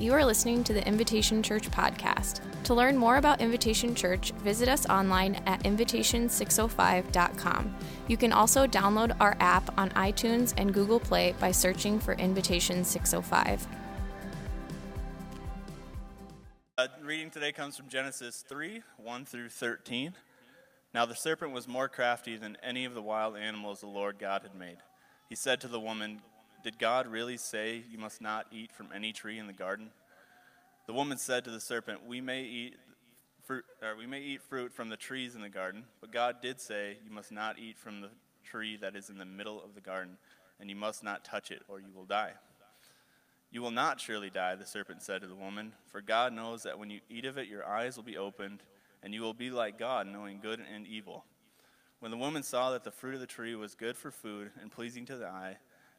You are listening to the Invitation Church podcast. To learn more about Invitation Church, visit us online at invitation605.com. You can also download our app on iTunes and Google Play by searching for Invitation 605. Uh, reading today comes from Genesis 3 1 through 13. Now the serpent was more crafty than any of the wild animals the Lord God had made. He said to the woman, Did God really say you must not eat from any tree in the garden? The woman said to the serpent, We may eat fruit, or we may eat fruit from the trees in the garden, but God did say you must not eat from the tree that is in the middle of the garden, and you must not touch it, or you will die. You will not surely die, the serpent said to the woman, for God knows that when you eat of it, your eyes will be opened, and you will be like God, knowing good and evil. When the woman saw that the fruit of the tree was good for food and pleasing to the eye,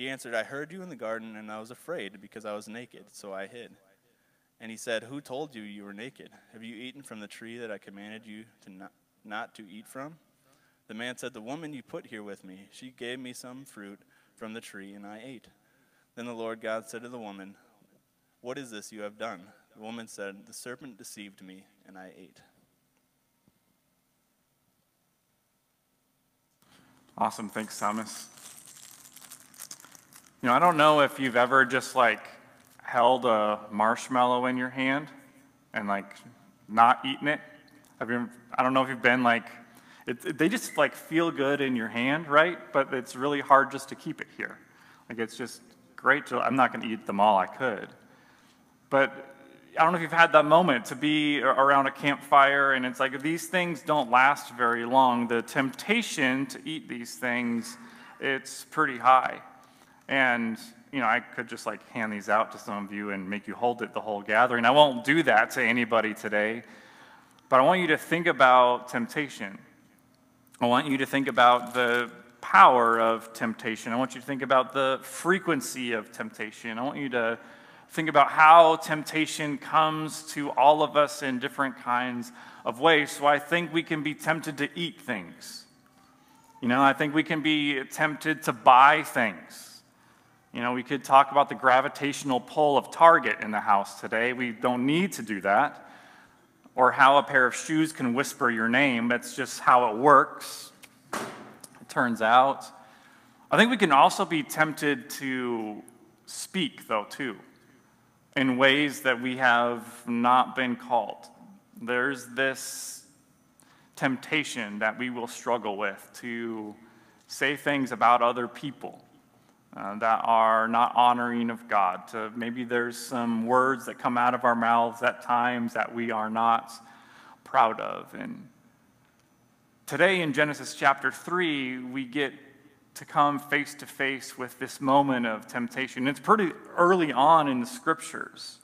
He answered, I heard you in the garden, and I was afraid because I was naked, so I hid. And he said, Who told you you were naked? Have you eaten from the tree that I commanded you to not, not to eat from? The man said, The woman you put here with me, she gave me some fruit from the tree, and I ate. Then the Lord God said to the woman, What is this you have done? The woman said, The serpent deceived me, and I ate. Awesome. Thanks, Thomas. You know, I don't know if you've ever just like held a marshmallow in your hand and like not eaten it. Have you, I don't know if you've been like, it, it, they just like feel good in your hand, right? But it's really hard just to keep it here. Like it's just great to, I'm not going to eat them all, I could. But I don't know if you've had that moment to be around a campfire and it's like these things don't last very long. The temptation to eat these things, it's pretty high. And, you know, I could just like hand these out to some of you and make you hold it the whole gathering. I won't do that to anybody today. But I want you to think about temptation. I want you to think about the power of temptation. I want you to think about the frequency of temptation. I want you to think about how temptation comes to all of us in different kinds of ways. So I think we can be tempted to eat things. You know, I think we can be tempted to buy things. You know, we could talk about the gravitational pull of Target in the house today. We don't need to do that. Or how a pair of shoes can whisper your name. That's just how it works, it turns out. I think we can also be tempted to speak, though, too in ways that we have not been called. There's this temptation that we will struggle with to say things about other people uh, that are not honoring of God. To maybe there's some words that come out of our mouths at times that we are not proud of. And today in Genesis chapter 3, we get to come face to face with this moment of temptation. It's pretty early on in the scriptures.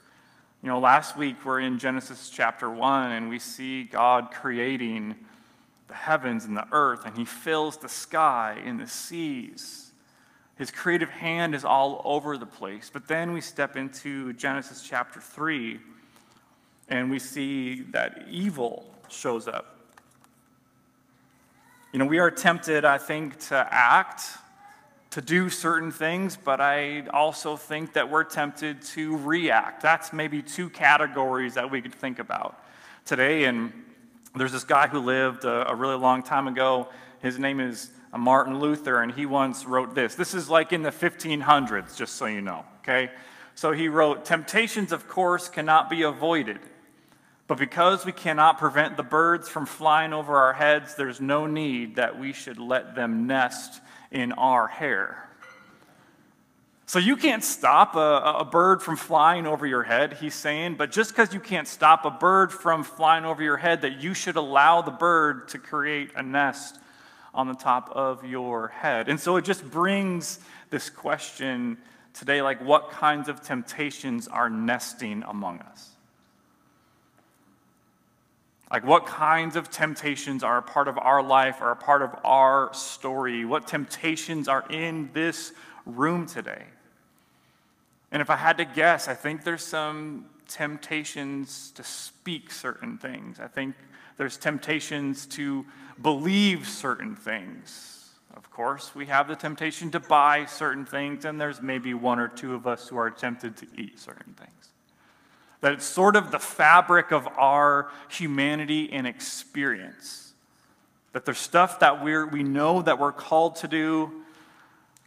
You know, last week we're in Genesis chapter 1 and we see God creating the heavens and the earth, and He fills the sky and the seas. His creative hand is all over the place. But then we step into Genesis chapter 3 and we see that evil shows up. You know, we are tempted, I think, to act, to do certain things, but I also think that we're tempted to react. That's maybe two categories that we could think about today. And there's this guy who lived a, a really long time ago. His name is Martin Luther, and he once wrote this. This is like in the 1500s, just so you know, okay? So he wrote Temptations, of course, cannot be avoided. But because we cannot prevent the birds from flying over our heads, there's no need that we should let them nest in our hair. So you can't stop a, a bird from flying over your head, he's saying, but just because you can't stop a bird from flying over your head, that you should allow the bird to create a nest on the top of your head. And so it just brings this question today like, what kinds of temptations are nesting among us? Like, what kinds of temptations are a part of our life, are a part of our story? What temptations are in this room today? And if I had to guess, I think there's some temptations to speak certain things. I think there's temptations to believe certain things. Of course, we have the temptation to buy certain things, and there's maybe one or two of us who are tempted to eat certain things. That it's sort of the fabric of our humanity and experience. That there's stuff that we're, we know that we're called to do,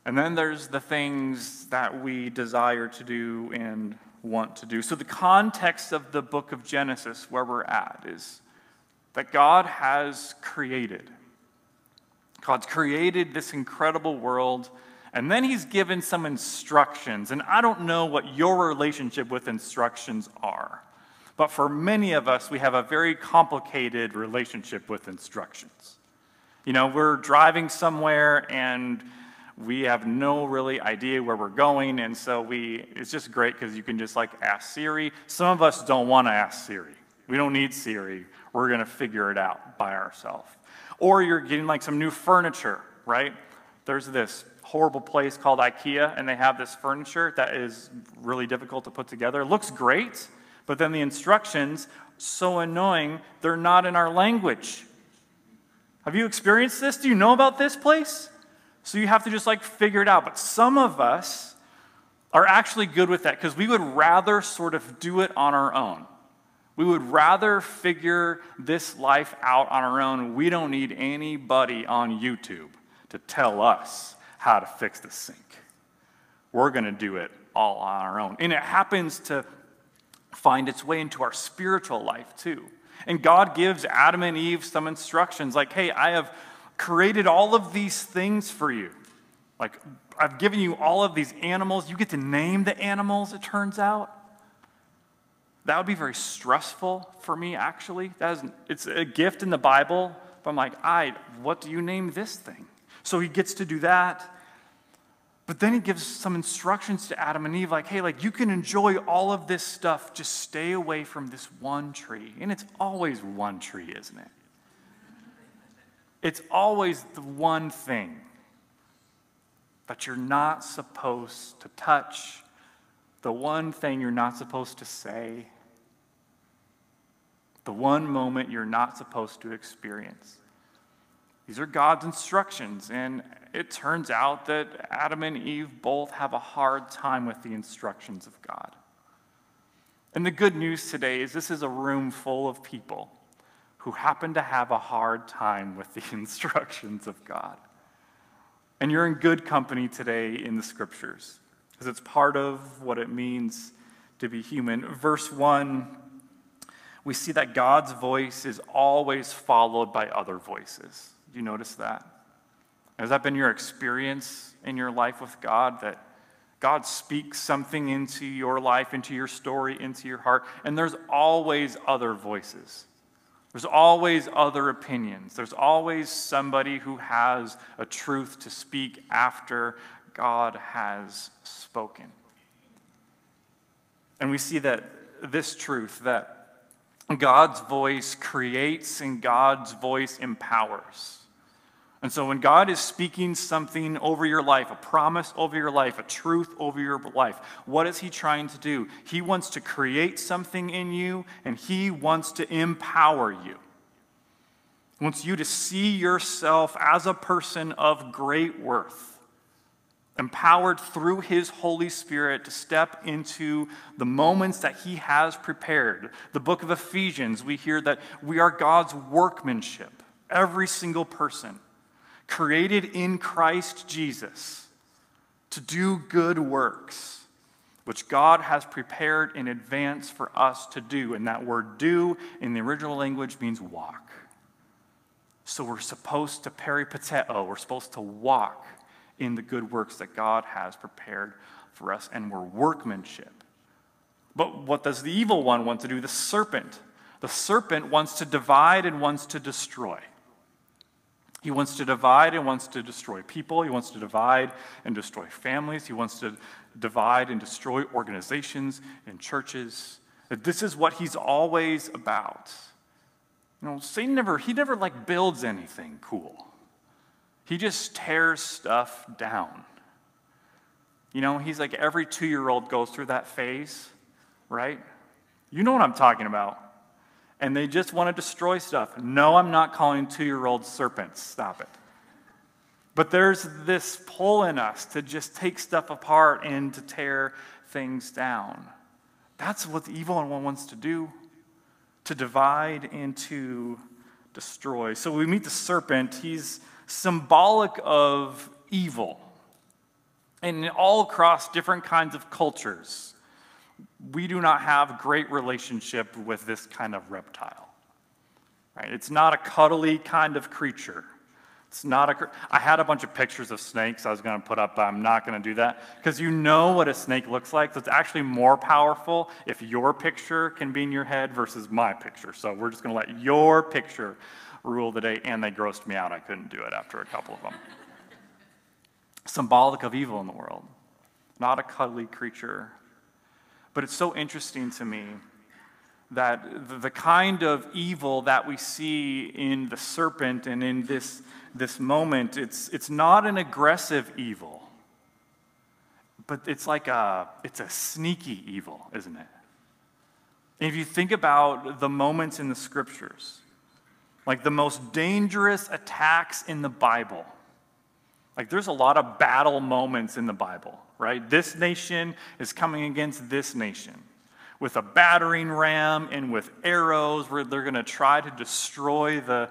and then there's the things that we desire to do and want to do. So, the context of the book of Genesis, where we're at, is that God has created. God's created this incredible world, and then He's given some instructions. And I don't know what your relationship with instructions are, but for many of us, we have a very complicated relationship with instructions. You know, we're driving somewhere and we have no really idea where we're going, and so we it's just great because you can just like ask Siri. Some of us don't want to ask Siri. We don't need Siri. We're going to figure it out by ourselves. Or you're getting like some new furniture, right? There's this horrible place called IKEA, and they have this furniture that is really difficult to put together. It looks great, but then the instructions, so annoying, they're not in our language. Have you experienced this? Do you know about this place? So you have to just like figure it out. But some of us are actually good with that because we would rather sort of do it on our own. We would rather figure this life out on our own. We don't need anybody on YouTube to tell us how to fix the sink. We're going to do it all on our own. And it happens to find its way into our spiritual life too. And God gives Adam and Eve some instructions like, hey, I have created all of these things for you. Like, I've given you all of these animals. You get to name the animals, it turns out. That would be very stressful for me, actually. That is, it's a gift in the Bible, but I'm like, I, what do you name this thing? So he gets to do that. But then he gives some instructions to Adam and Eve, like, hey, like you can enjoy all of this stuff, just stay away from this one tree. And it's always one tree, isn't it? It's always the one thing that you're not supposed to touch, the one thing you're not supposed to say, the one moment you're not supposed to experience. These are God's instructions, and it turns out that Adam and Eve both have a hard time with the instructions of God. And the good news today is this is a room full of people who happen to have a hard time with the instructions of God. And you're in good company today in the scriptures because it's part of what it means to be human. Verse 1, we see that God's voice is always followed by other voices. Do you notice that? Has that been your experience in your life with God? That God speaks something into your life, into your story, into your heart, and there's always other voices. There's always other opinions. There's always somebody who has a truth to speak after God has spoken. And we see that this truth, that God's voice creates and God's voice empowers. And so when God is speaking something over your life, a promise over your life, a truth over your life, what is He trying to do? He wants to create something in you and He wants to empower you. He wants you to see yourself as a person of great worth, empowered through His Holy Spirit to step into the moments that He has prepared. The book of Ephesians, we hear that we are God's workmanship, every single person created in Christ Jesus to do good works, which God has prepared in advance for us to do. And that word do in the original language means walk. So we're supposed to peripateo, we're supposed to walk in the good works that God has prepared for us, and we're workmanship. But what does the evil one want to do? The serpent. The serpent wants to divide and wants to destroy. He wants to divide and wants to destroy people. He wants to divide and destroy families. He wants to divide and destroy organizations and churches. This is what he's always about. You know, Satan never, he never like builds anything cool. He just tears stuff down. You know, he's like every two year old goes through that phase, right? You know what I'm talking about. And they just want to destroy stuff. No, I'm not calling two year olds serpents. Stop it. But there's this pull in us to just take stuff apart and to tear things down. That's what the evil one wants to do to divide and to destroy. So we meet the serpent. He's symbolic of evil. And all across different kinds of cultures, we do not have great relationship with this kind of reptile. Right? It's not a cuddly kind of creature. It's not a. I had a bunch of pictures of snakes I was going to put up, but I'm not going to do that because you know what a snake looks like. So it's actually more powerful if your picture can be in your head versus my picture. So we're just going to let your picture rule the day. And they grossed me out. I couldn't do it after a couple of them. Symbolic of evil in the world, not a cuddly creature. But it's so interesting to me that the kind of evil that we see in the serpent and in this this moment, it's, it's not an aggressive evil, but it's like a, it's a sneaky evil, isn't it? And if you think about the moments in the scriptures, like the most dangerous attacks in the Bible, like there's a lot of battle moments in the Bible, right? This nation is coming against this nation with a battering ram and with arrows where they're going to try to destroy the,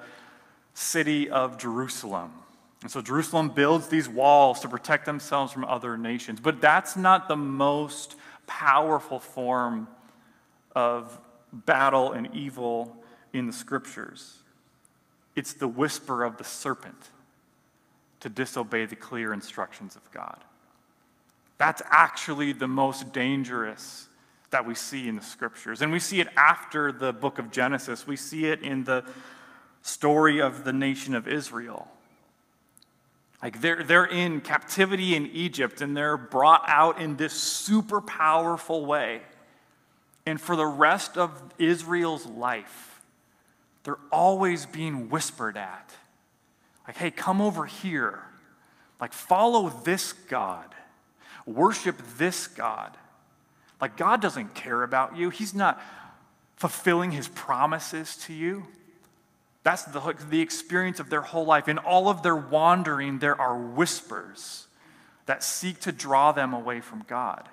city of Jerusalem. And so Jerusalem builds these walls to protect themselves from other nations. But that's not the most powerful form of battle and evil in the scriptures. It's the whisper of the serpent to disobey the clear instructions of God. That's actually the most dangerous that we see in the scriptures. And we see it after the book of Genesis. We see it in the story of the nation of Israel. Like they're, they're in captivity in Egypt and they're brought out in this super powerful way. And for the rest of Israel's life, they're always being whispered at. Like, hey, come over here. Like, follow this God. Worship this God. Like, God doesn't care about you, He's not fulfilling His promises to you. That's the, the experience of their whole life. In all of their wandering, there are whispers that seek to draw them away from God.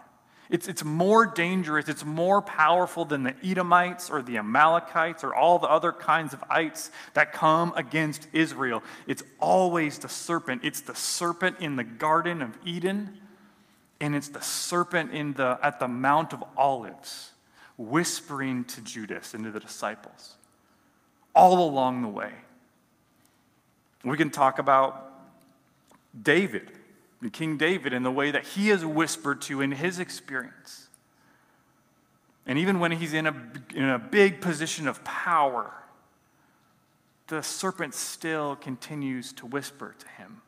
It's, it's more dangerous, it's more powerful than the Edomites or the Amalekites or all the other kinds of ites that come against Israel. It's always the serpent. It's the serpent in the Garden of Eden, and it's the serpent in the, at the Mount of Olives, whispering to Judas and to the disciples all along the way. We can talk about David, King David, in the way that he is whispered to in his experience. And even when he's in a, in a big position of power, the serpent still continues to whisper to him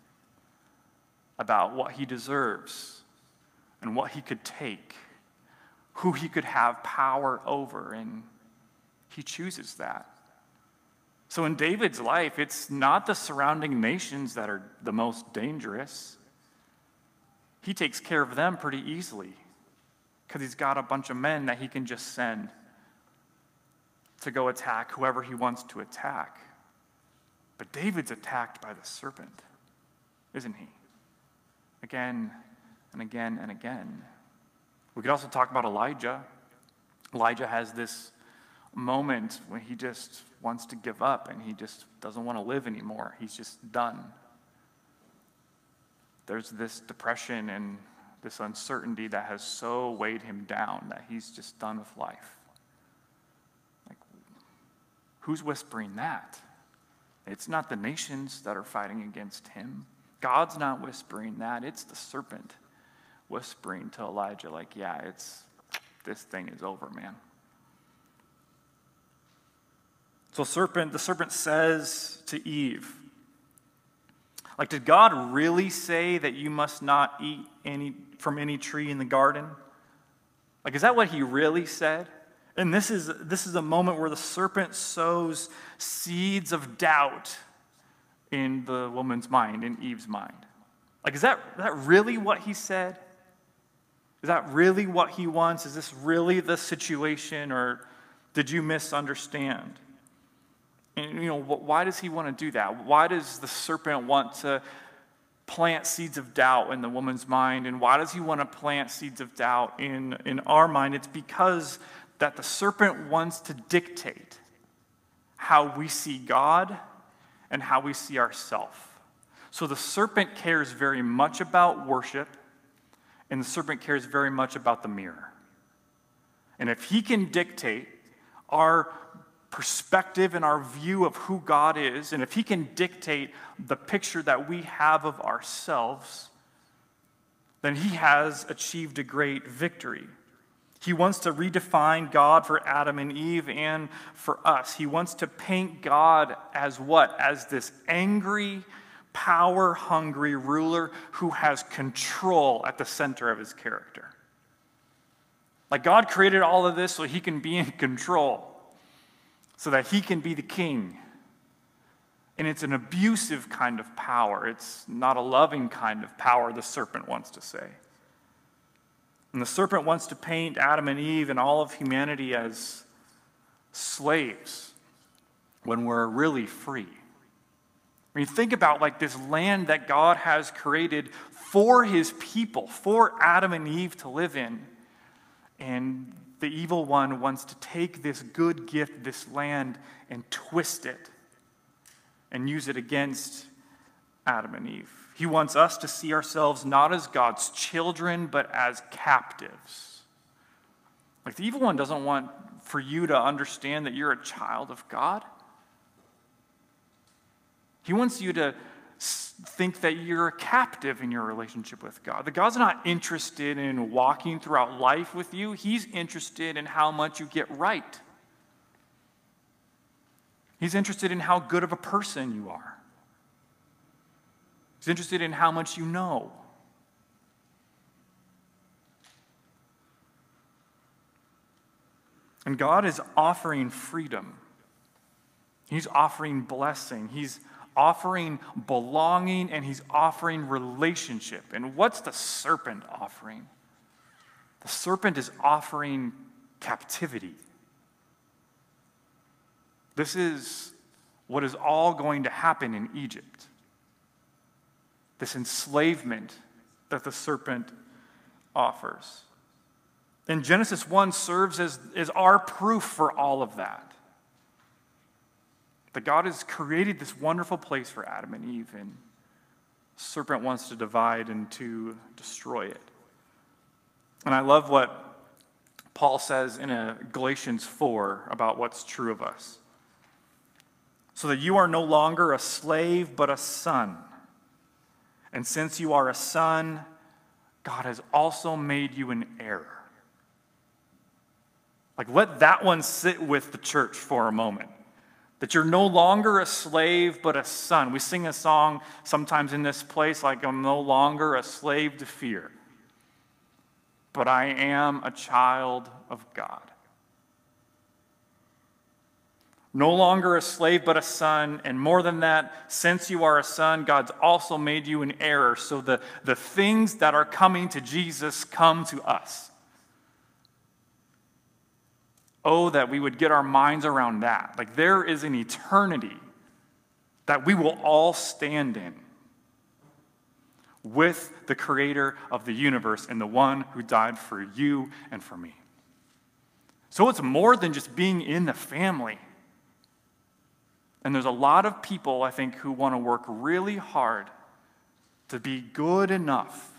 about what he deserves and what he could take, who he could have power over, and he chooses that. So in David's life, it's not the surrounding nations that are the most dangerous. He takes care of them pretty easily because he's got a bunch of men that he can just send to go attack whoever he wants to attack. But David's attacked by the serpent, isn't he? Again and again and again. We could also talk about Elijah. Elijah has this moment when he just wants to give up and he just doesn't want to live anymore. He's just done. There's this depression and this uncertainty that has so weighed him down that he's just done with life. Like, who's whispering that? It's not the nations that are fighting against him. God's not whispering that. It's the serpent whispering to Elijah, like, yeah, it's this thing is over, man. So serpent, the serpent says to Eve, like, did God really say that you must not eat any from any tree in the garden? Like, is that what he really said? And this is, this is a moment where the serpent sows seeds of doubt in the woman's mind, in Eve's mind. Like, is that, that really what he said? Is that really what he wants? Is this really the situation, or did you misunderstand? And, you know, why does he want to do that? Why does the serpent want to plant seeds of doubt in the woman's mind? And why does he want to plant seeds of doubt in, in our mind? It's because that the serpent wants to dictate how we see God and how we see ourselves. So the serpent cares very much about worship, and the serpent cares very much about the mirror. And if he can dictate our perspective and our view of who God is, and if He can dictate the picture that we have of ourselves, then He has achieved a great victory. He wants to redefine God for Adam and Eve and for us. He wants to paint God as what? As this angry, power hungry ruler who has control at the center of his character. Like God created all of this so he can be in control so that he can be the king. And it's an abusive kind of power. It's not a loving kind of power, the serpent wants to say. And the serpent wants to paint Adam and Eve and all of humanity as slaves when we're really free. I mean, think about like this land that God has created for his people, for Adam and Eve to live in, and the evil one wants to take this good gift, this land, and twist it and use it against Adam and Eve. He wants us to see ourselves not as God's children, but as captives. Like the evil one doesn't want for you to understand that you're a child of God. He wants you to think that you're a captive in your relationship with God. That God's not interested in walking throughout life with you, He's interested in how much you get right. He's interested in how good of a person you are. He's interested in how much you know. And God is offering freedom. He's offering blessing. He's offering belonging and he's offering relationship. And what's the serpent offering? The serpent is offering captivity. This is what is all going to happen in Egypt. This enslavement that the serpent offers. And Genesis 1 serves as, as our proof for all of that. That God has created this wonderful place for Adam and Eve, and serpent wants to divide and to destroy it. And I love what Paul says in Galatians 4 about what's true of us. So that you are no longer a slave, but a son. And since you are a son, God has also made you an heir. Like, let that one sit with the church for a moment that you're no longer a slave, but a son. We sing a song sometimes in this place like, I'm no longer a slave to fear, but I am a child of God. No longer a slave, but a son. And more than that, since you are a son, God's also made you an heir. So the, the things that are coming to Jesus come to us. Oh, that we would get our minds around that. Like there is an eternity that we will all stand in with the creator of the universe and the one who died for you and for me. So it's more than just being in the family. And there's a lot of people, I think, who want to work really hard to be good enough,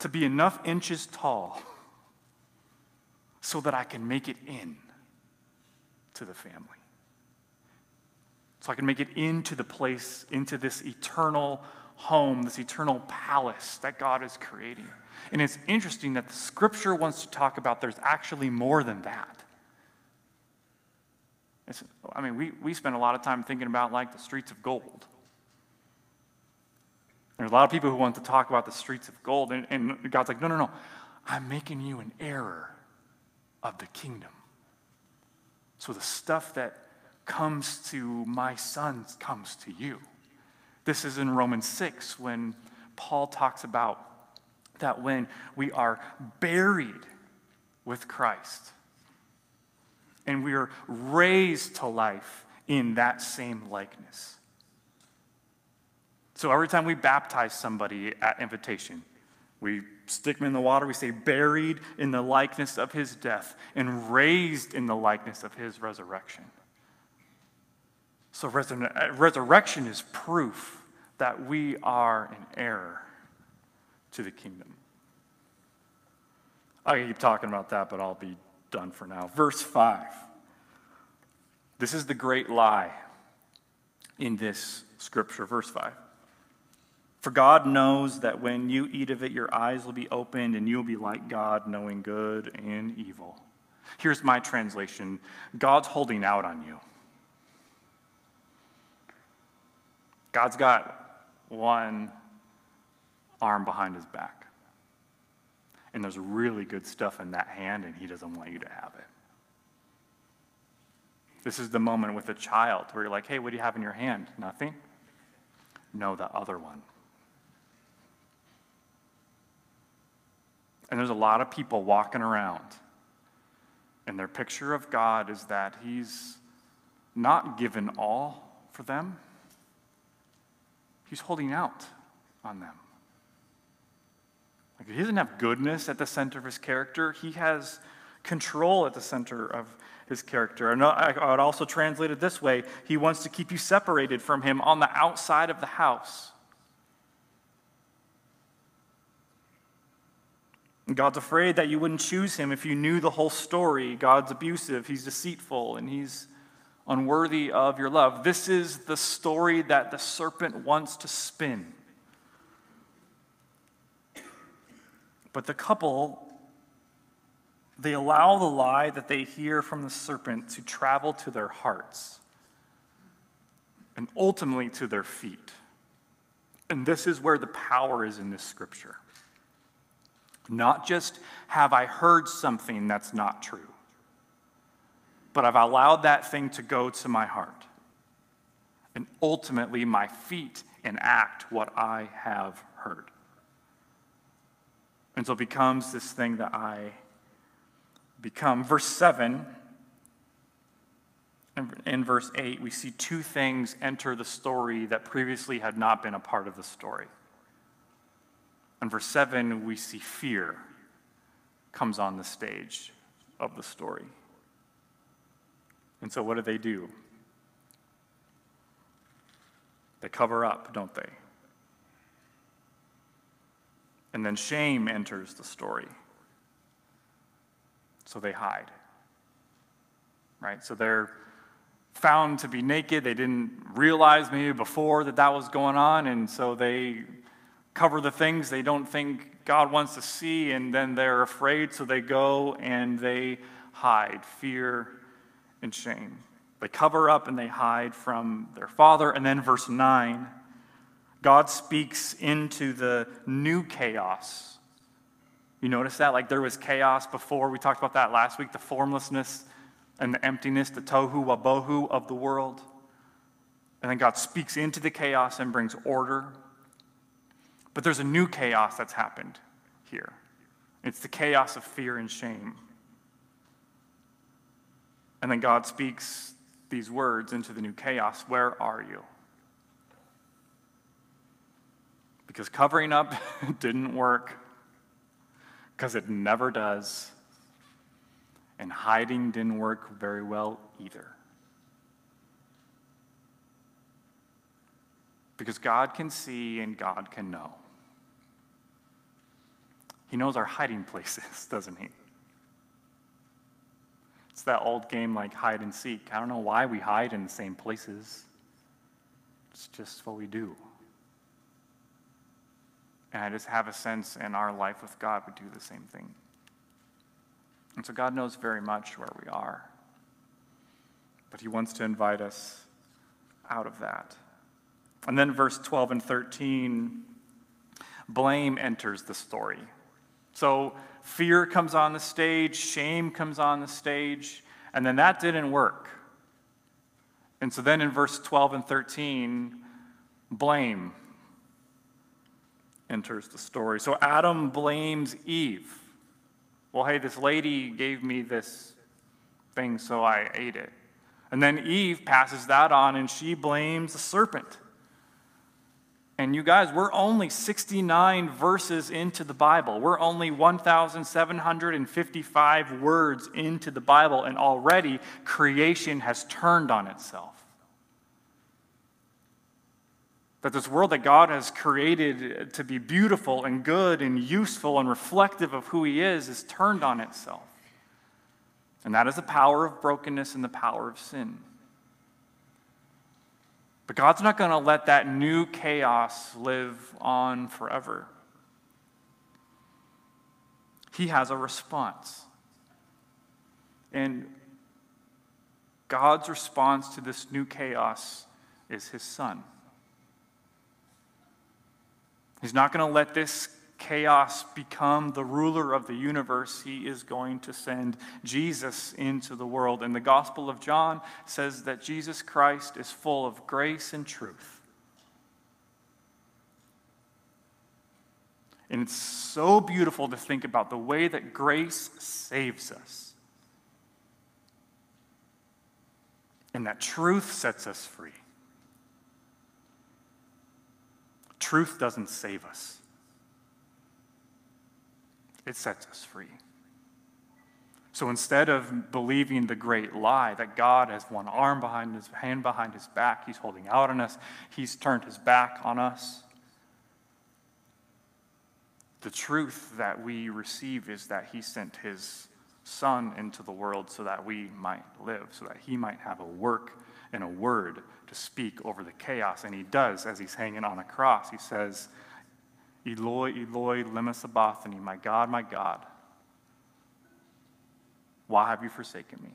to be enough inches tall so that I can make it in to the family. So I can make it into the place, into this eternal home, this eternal palace that God is creating. And it's interesting that the scripture wants to talk about there's actually more than that. It's, I mean, we, we spend a lot of time thinking about like the streets of gold. There's a lot of people who want to talk about the streets of gold, and, and God's like, no, no, no. I'm making you an error of the kingdom. So the stuff that comes to my sons comes to you. This is in Romans 6 when Paul talks about that when we are buried with Christ and we are raised to life in that same likeness. So every time we baptize somebody at invitation, we stick them in the water, we say, buried in the likeness of his death and raised in the likeness of his resurrection. So resurrection is proof that we are an heir to the kingdom. I can keep talking about that, but I'll be done for now. Verse 5. This is the great lie in this scripture. Verse 5. For God knows that when you eat of it, your eyes will be opened and you'll be like God, knowing good and evil. Here's my translation God's holding out on you. God's got one arm behind his back. And there's really good stuff in that hand, and he doesn't want you to have it. This is the moment with a child where you're like, hey, what do you have in your hand? Nothing? No, the other one. And there's a lot of people walking around, and their picture of God is that He's not given all for them, He's holding out on them. Like he doesn't have goodness at the center of his character, he has control at the center of his character. And I would also translate it this way He wants to keep you separated from Him on the outside of the house. God's afraid that you wouldn't choose him if you knew the whole story. God's abusive, he's deceitful, and he's unworthy of your love. This is the story that the serpent wants to spin. But the couple, they allow the lie that they hear from the serpent to travel to their hearts and ultimately to their feet. And this is where the power is in this scripture. Not just have I heard something that's not true, but I've allowed that thing to go to my heart. And ultimately, my feet enact what I have heard. And so it becomes this thing that I become. Verse 7 in verse 8, we see two things enter the story that previously had not been a part of the story. In verse 7, we see fear comes on the stage of the story. And so, what do they do? They cover up, don't they? And then shame enters the story. So they hide. Right? So they're found to be naked. They didn't realize maybe before that that was going on, and so they cover the things they don't think God wants to see, and then they're afraid, so they go and they hide fear and shame. They cover up and they hide from their father. And then, verse 9, God speaks into the new chaos. You notice that? Like there was chaos before. We talked about that last week the formlessness and the emptiness, the tohu wabohu of the world. And then God speaks into the chaos and brings order but there's a new chaos that's happened here. It's the chaos of fear and shame. And then God speaks these words into the new chaos Where are you? Because covering up didn't work, because it never does. And hiding didn't work very well either. Because God can see and God can know. He knows our hiding places, doesn't he? It's that old game like hide and seek. I don't know why we hide in the same places. It's just what we do. And I just have a sense in our life with God, we do the same thing. And so God knows very much where we are. But He wants to invite us out of that. And then verse 12 and 13, blame enters the story. So fear comes on the stage, shame comes on the stage, and then that didn't work. And so then in verse 12 and 13, blame enters the story. So Adam blames Eve. Well, hey, this lady gave me this thing, so I ate it. And then Eve passes that on and she blames the serpent. And you guys, we're only 69 verses into the Bible. We're only 1,755 words into the Bible, and already creation has turned on itself. That this world that God has created to be beautiful and good and useful and reflective of who He is is turned on itself. And that is the power of brokenness and the power of sin. But God's not going to let that new chaos live on forever. He has a response. And God's response to this new chaos is his son. He's not going to let this chaos become the ruler of the universe, he is going to send Jesus into the world. And the Gospel of John says that Jesus Christ is full of grace and truth. And it's so beautiful to think about the way that grace saves us. And that truth sets us free. Truth doesn't save us it sets us free. So instead of believing the great lie that God has one arm behind his hand behind his back, he's holding out on us, he's turned his back on us. The truth that we receive is that he sent his son into the world so that we might live, so that he might have a work and a word to speak over the chaos. And he does as he's hanging on a cross. He says, Eloi, Eloi, lema sabachthani, my God, my God, why have you forsaken me?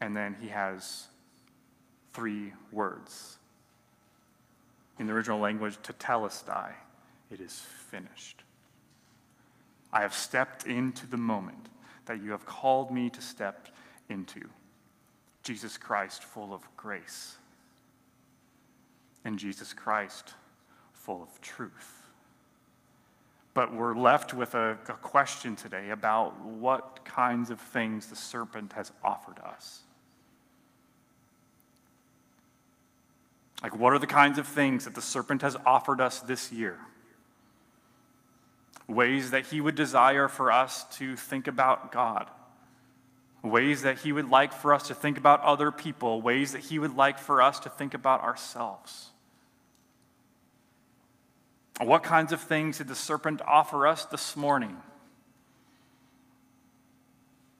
And then he has three words. In the original language, tetelestai, it is finished. I have stepped into the moment that you have called me to step into. Jesus Christ, full of grace. And Jesus Christ, full of truth. But we're left with a, a, question today about what kinds of things the serpent has offered us. Like, what are the kinds of things that the serpent has offered us this year? Ways that he would desire for us to think about God, ways that he would like for us to think about other people, ways that he would like for us to think about ourselves. What kinds of things did the serpent offer us this morning?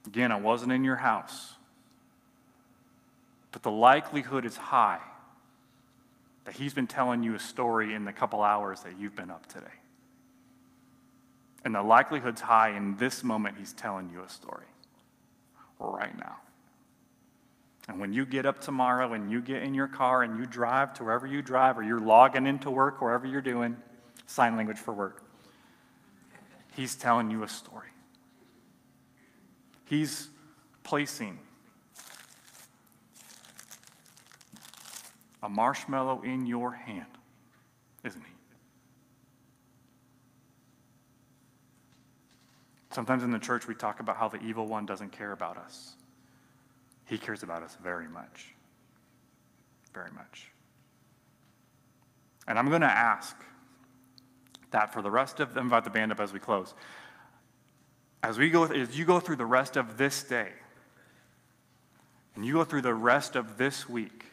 Again, I wasn't in your house. But the likelihood is high that he's been telling you a story in the couple hours that you've been up today. And the likelihood's high in this moment he's telling you a story right now. And when you get up tomorrow and you get in your car and you drive to wherever you drive, or you're logging into work, wherever you're doing, sign language for work. He's telling you a story. He's placing a marshmallow in your hand, isn't he? Sometimes in the church, we talk about how the evil one doesn't care about us. He cares about us very much. Very much. And I'm going to ask that for the rest of them, invite the band up as we close. As we go, as you go through the rest of this day, and you go through the rest of this week,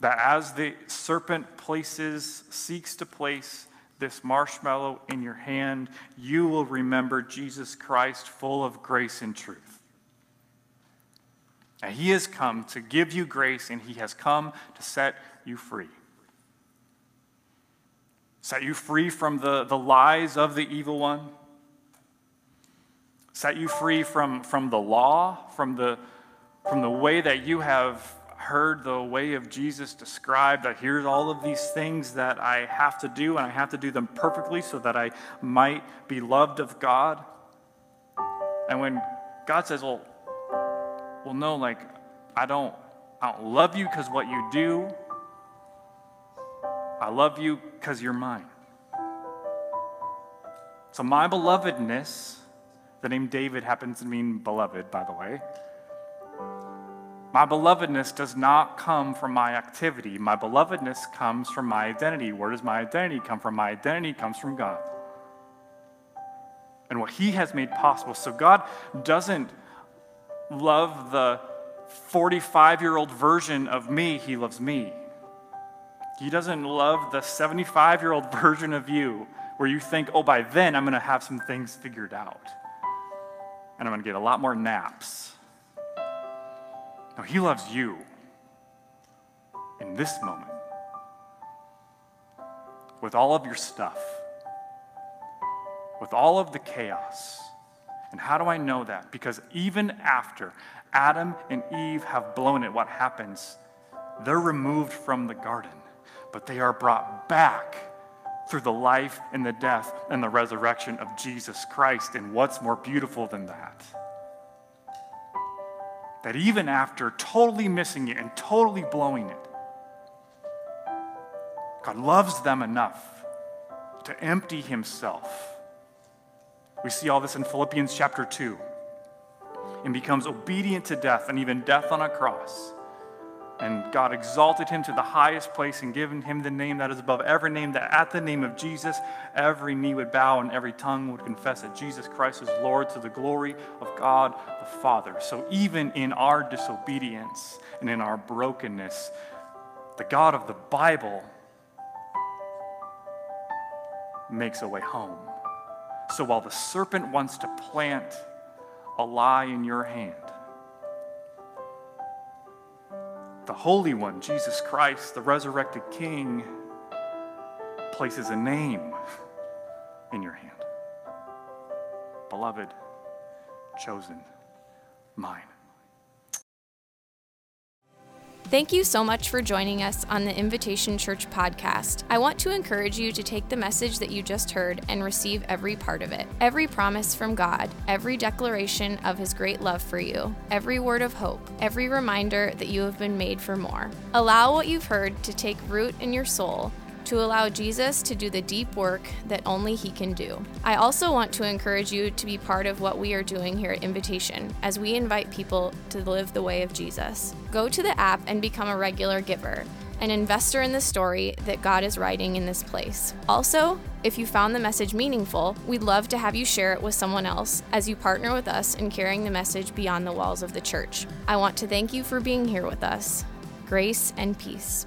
that as the serpent places, seeks to place this marshmallow in your hand, you will remember Jesus Christ full of grace and truth. And he has come to give you grace, and he has come to set you free set you free from the, the lies of the evil one, set you free from, from the law, from the, from the way that you have heard the way of Jesus described, that here's all of these things that I have to do, and I have to do them perfectly so that I might be loved of God. And when God says, Well, well, no, like, I don't, I don't love you because what you do. I love you because you're mine. So, my belovedness, the name David happens to mean beloved, by the way. My belovedness does not come from my activity. My belovedness comes from my identity. Where does my identity come from? My identity comes from God and what He has made possible. So, God doesn't love the 45 year old version of me, He loves me. He doesn't love the 75 year old version of you where you think, oh, by then I'm going to have some things figured out. And I'm going to get a lot more naps. No, He loves you in this moment with all of your stuff, with all of the chaos. And how do I know that? Because even after Adam and Eve have blown it, what happens? They're removed from the garden, but they are brought back through the life and the death and the resurrection of Jesus Christ. And what's more beautiful than that? That even after totally missing it and totally blowing it, God loves them enough to empty himself. We see all this in Philippians chapter 2 and becomes obedient to death and even death on a cross and God exalted him to the highest place and given him the name that is above every name, that at the name of Jesus, every knee would bow and every tongue would confess that Jesus Christ is Lord to the glory of God the Father. So even in our disobedience and in our brokenness, the God of the Bible makes a way home. So while the serpent wants to plant a lie in your hand, the Holy One, Jesus Christ, the resurrected King, places a name in your hand. Beloved, chosen, mine. Thank you so much for joining us on the Invitation Church podcast. I want to encourage you to take the message that you just heard and receive every part of it. Every promise from God, every declaration of His great love for you, every word of hope, every reminder that you have been made for more. Allow what you've heard to take root in your soul to allow Jesus to do the deep work that only He can do. I also want to encourage you to be part of what we are doing here at Invitation as we invite people to live the way of Jesus. Go to the app and become a regular giver an investor in the story that God is writing in this place. Also, if you found the message meaningful, we'd love to have you share it with someone else as you partner with us in carrying the message beyond the walls of the church. I want to thank you for being here with us. Grace and peace.